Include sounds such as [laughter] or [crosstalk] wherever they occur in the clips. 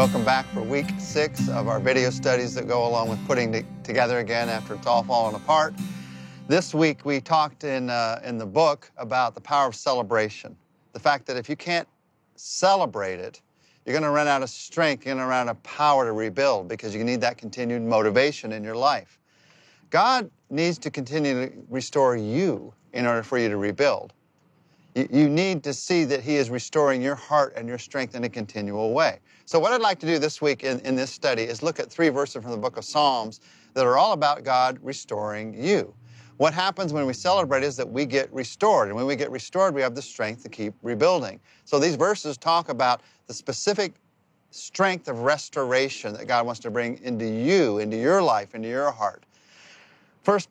Welcome back for week six of our video studies that go along with putting together again after it's all fallen apart. This week we talked in, uh, in the book about the power of celebration. The fact that if you can't celebrate it, you're going to run out of strength, you're going to run out of power to rebuild because you need that continued motivation in your life. God needs to continue to restore you in order for you to rebuild. You, you need to see that He is restoring your heart and your strength in a continual way. So, what I'd like to do this week in, in this study is look at three verses from the book of Psalms that are all about God restoring you. What happens when we celebrate is that we get restored. And when we get restored, we have the strength to keep rebuilding. So these verses talk about the specific strength of restoration that God wants to bring into you, into your life, into your heart. First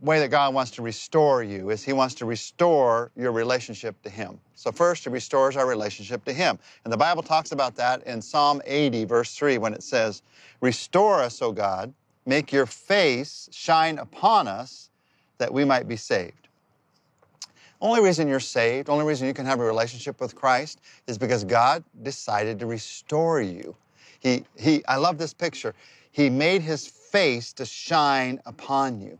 way that God wants to restore you is He wants to restore your relationship to Him. So, first, He restores our relationship to Him. And the Bible talks about that in Psalm 80, verse 3, when it says, Restore us, O God, make your face shine upon us, that we might be saved. Only reason you're saved, only reason you can have a relationship with Christ is because God decided to restore you. He, he, I love this picture. He made His face to shine upon you.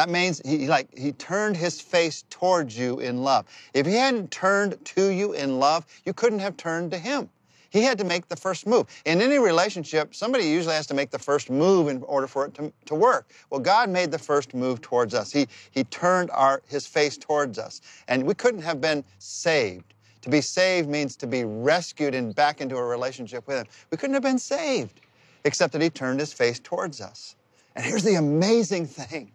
That means he like he turned his face towards you in love. If he hadn't turned to you in love, you couldn't have turned to him. He had to make the first move. In any relationship, somebody usually has to make the first move in order for it to, to work. Well, God made the first move towards us. He, he turned our, his face towards us. And we couldn't have been saved. To be saved means to be rescued and back into a relationship with Him. We couldn't have been saved except that He turned His face towards us. And here's the amazing thing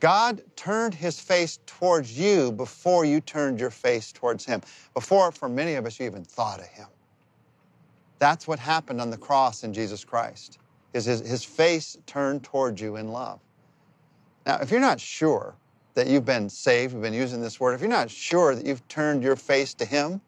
God turned his face towards you before you turned your face towards him, before, for many of us, you even thought of him. That's what happened on the cross in Jesus Christ, is his, his face turned towards you in love. Now, if you're not sure that you've been saved, we've been using this word, if you're not sure that you've turned your face to him,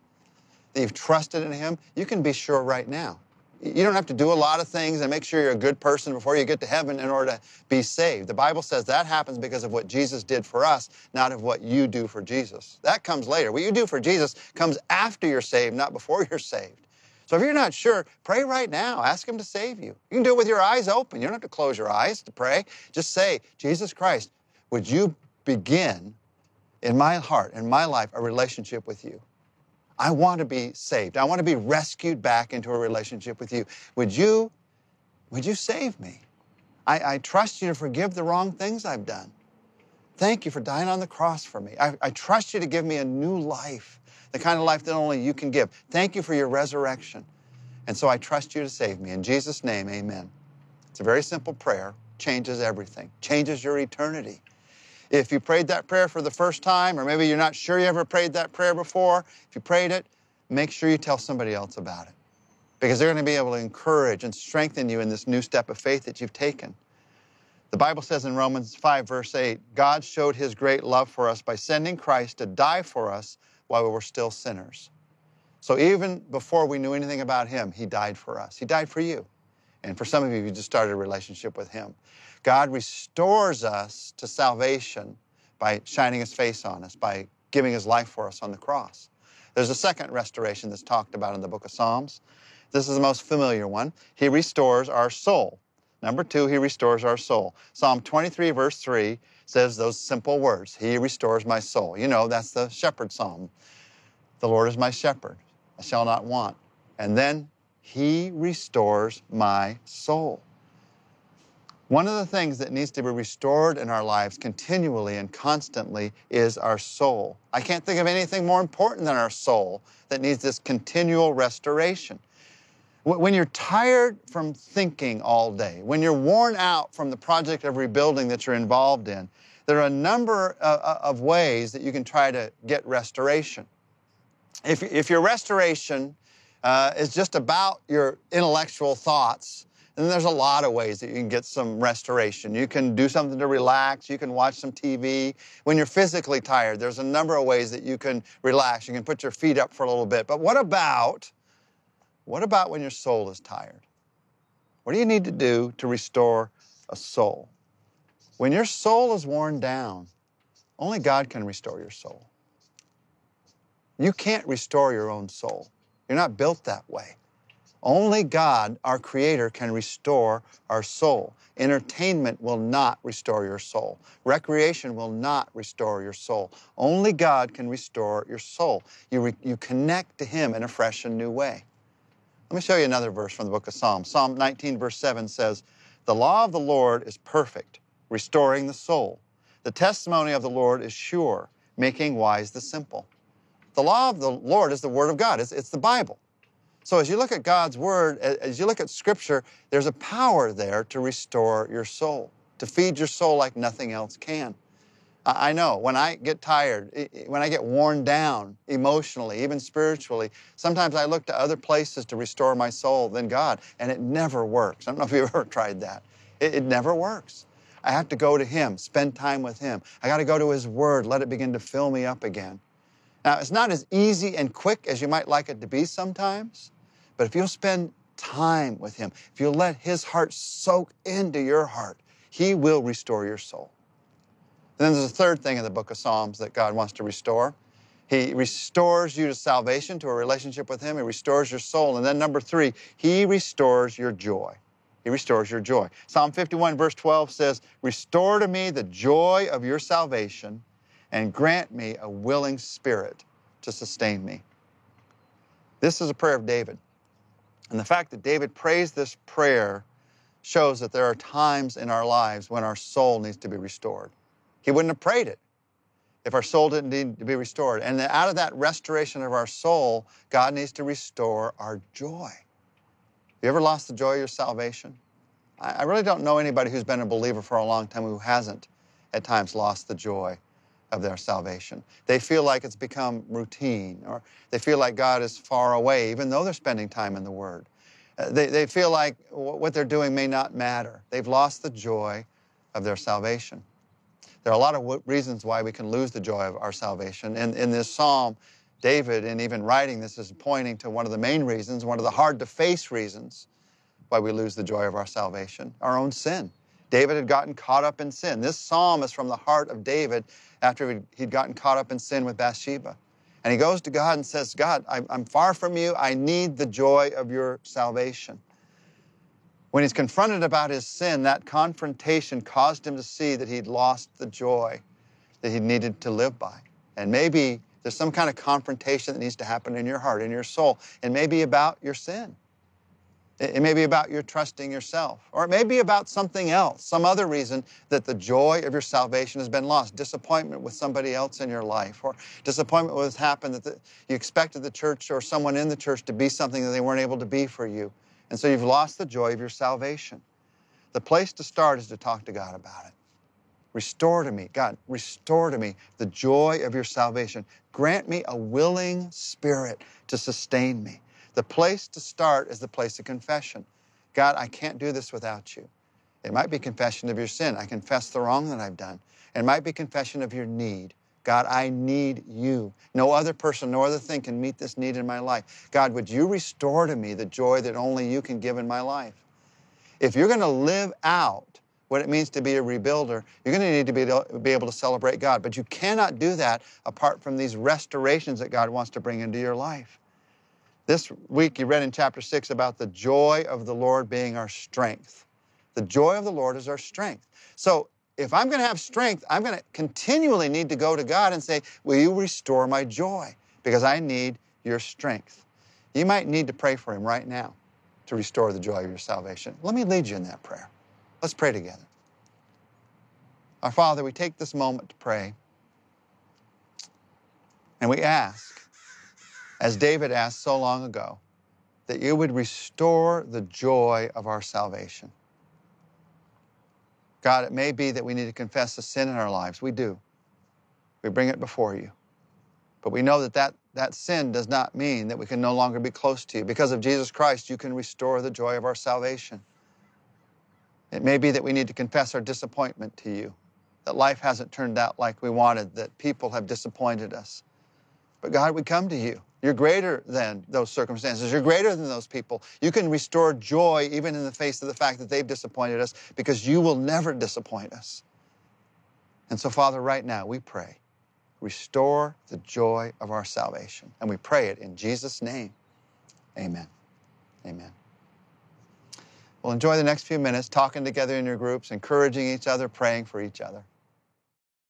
that you've trusted in him, you can be sure right now. You don't have to do a lot of things and make sure you're a good person before you get to heaven in order to be saved. The Bible says that happens because of what Jesus did for us, not of what you do for Jesus. That comes later. What you do for Jesus comes after you're saved, not before you're saved. So if you're not sure, pray right now. Ask Him to save you. You can do it with your eyes open. You don't have to close your eyes to pray. Just say, Jesus Christ, would you begin in my heart, in my life, a relationship with you? I want to be saved. I want to be rescued back into a relationship with you. Would you, would you save me? I, I trust you to forgive the wrong things I've done. Thank you for dying on the cross for me. I, I trust you to give me a new life, the kind of life that only you can give. Thank you for your resurrection. And so I trust you to save me. In Jesus' name, amen. It's a very simple prayer, changes everything, changes your eternity. If you prayed that prayer for the first time, or maybe you're not sure you ever prayed that prayer before, if you prayed it, make sure you tell somebody else about it. Because they're going to be able to encourage and strengthen you in this new step of faith that you've taken. The Bible says in Romans 5, verse 8, God showed his great love for us by sending Christ to die for us while we were still sinners. So even before we knew anything about him, he died for us. He died for you. And for some of you, you just started a relationship with him. God restores us to salvation by shining his face on us, by giving his life for us on the cross. There's a second restoration that's talked about in the book of Psalms. This is the most familiar one. He restores our soul. Number two, he restores our soul. Psalm 23, verse 3 says those simple words He restores my soul. You know, that's the shepherd psalm. The Lord is my shepherd, I shall not want. And then, He restores my soul. One of the things that needs to be restored in our lives continually and constantly is our soul. I can't think of anything more important than our soul that needs this continual restoration. When you're tired from thinking all day, when you're worn out from the project of rebuilding that you're involved in, there are a number uh, uh, of ways that you can try to get restoration. If, if your restoration uh, is just about your intellectual thoughts, and then there's a lot of ways that you can get some restoration. You can do something to relax. You can watch some TV. When you're physically tired, there's a number of ways that you can relax. You can put your feet up for a little bit. But what about, what about when your soul is tired? What do you need to do to restore a soul? When your soul is worn down, only God can restore your soul. You can't restore your own soul. You're not built that way. Only God, our Creator, can restore our soul. Entertainment will not restore your soul. Recreation will not restore your soul. Only God can restore your soul. You, re- you connect to Him in a fresh and new way. Let me show you another verse from the book of Psalms. Psalm 19, verse 7 says, The law of the Lord is perfect, restoring the soul. The testimony of the Lord is sure, making wise the simple. The law of the Lord is the Word of God, it's, it's the Bible. So as you look at God's Word, as you look at Scripture, there's a power there to restore your soul, to feed your soul like nothing else can. I know when I get tired, when I get worn down emotionally, even spiritually, sometimes I look to other places to restore my soul than God, and it never works. I don't know if you've [laughs] ever tried that. It, it never works. I have to go to Him, spend time with Him. I got to go to His Word, let it begin to fill me up again. Now, it's not as easy and quick as you might like it to be sometimes, but if you'll spend time with Him, if you'll let His heart soak into your heart, He will restore your soul. And then there's a third thing in the book of Psalms that God wants to restore. He restores you to salvation, to a relationship with Him. He restores your soul. And then number three, He restores your joy. He restores your joy. Psalm 51, verse 12 says, Restore to me the joy of your salvation and grant me a willing spirit to sustain me. This is a prayer of David. And the fact that David prays this prayer shows that there are times in our lives when our soul needs to be restored. He wouldn't have prayed it if our soul didn't need to be restored. And out of that restoration of our soul, God needs to restore our joy. You ever lost the joy of your salvation? I really don't know anybody who's been a believer for a long time who hasn't at times lost the joy of their salvation. They feel like it's become routine, or they feel like God is far away, even though they're spending time in the Word. Uh, they, they feel like what they're doing may not matter. They've lost the joy of their salvation. There are a lot of reasons why we can lose the joy of our salvation. And in this psalm, David, in even writing this, is pointing to one of the main reasons, one of the hard to face reasons why we lose the joy of our salvation our own sin. David had gotten caught up in sin. This psalm is from the heart of David after he'd gotten caught up in sin with Bathsheba. And he goes to God and says, God, I'm far from you. I need the joy of your salvation. When he's confronted about his sin, that confrontation caused him to see that he'd lost the joy that he needed to live by. And maybe there's some kind of confrontation that needs to happen in your heart, in your soul, and maybe about your sin. It may be about your trusting yourself, or it may be about something else, some other reason that the joy of your salvation has been lost. Disappointment with somebody else in your life, or disappointment with happened that the, you expected the church or someone in the church to be something that they weren't able to be for you. And so you've lost the joy of your salvation. The place to start is to talk to God about it. Restore to me, God, restore to me the joy of your salvation. Grant me a willing spirit to sustain me. The place to start is the place of confession. God, I can't do this without you. It might be confession of your sin. I confess the wrong that I've done. It might be confession of your need. God, I need you. No other person, no other thing can meet this need in my life. God, would you restore to me the joy that only you can give in my life? If you're going to live out what it means to be a rebuilder, you're going to need to be, to be able to celebrate God. But you cannot do that apart from these restorations that God wants to bring into your life. This week you read in chapter 6 about the joy of the Lord being our strength. The joy of the Lord is our strength. So if I'm going to have strength, I'm going to continually need to go to God and say, Will you restore my joy? Because I need your strength. You might need to pray for Him right now to restore the joy of your salvation. Let me lead you in that prayer. Let's pray together. Our Father, we take this moment to pray and we ask, as David asked so long ago, that you would restore the joy of our salvation. God, it may be that we need to confess the sin in our lives. We do. We bring it before you. But we know that, that that sin does not mean that we can no longer be close to you. Because of Jesus Christ, you can restore the joy of our salvation. It may be that we need to confess our disappointment to you, that life hasn't turned out like we wanted, that people have disappointed us. But God, we come to you. You're greater than those circumstances. You're greater than those people. You can restore joy even in the face of the fact that they've disappointed us because you will never disappoint us. And so, Father, right now we pray, restore the joy of our salvation. And we pray it in Jesus' name. Amen. Amen. Well, enjoy the next few minutes talking together in your groups, encouraging each other, praying for each other.